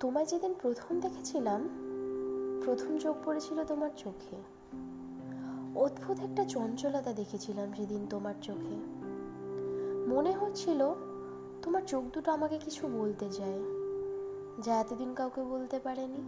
তোমায় যেদিন প্রথম দেখেছিলাম, প্রথম চোখ পড়েছিল তোমার চোখে। অদ্ভুত একটা চঞ্চলতা দেখেছিলাম সেদিন তোমার চোখে। মনে হচ্ছিল তোমার চোখ দুটো আমাকে কিছু বলতে চায়, যা এতদিন কাউকে বলতে পারেনি।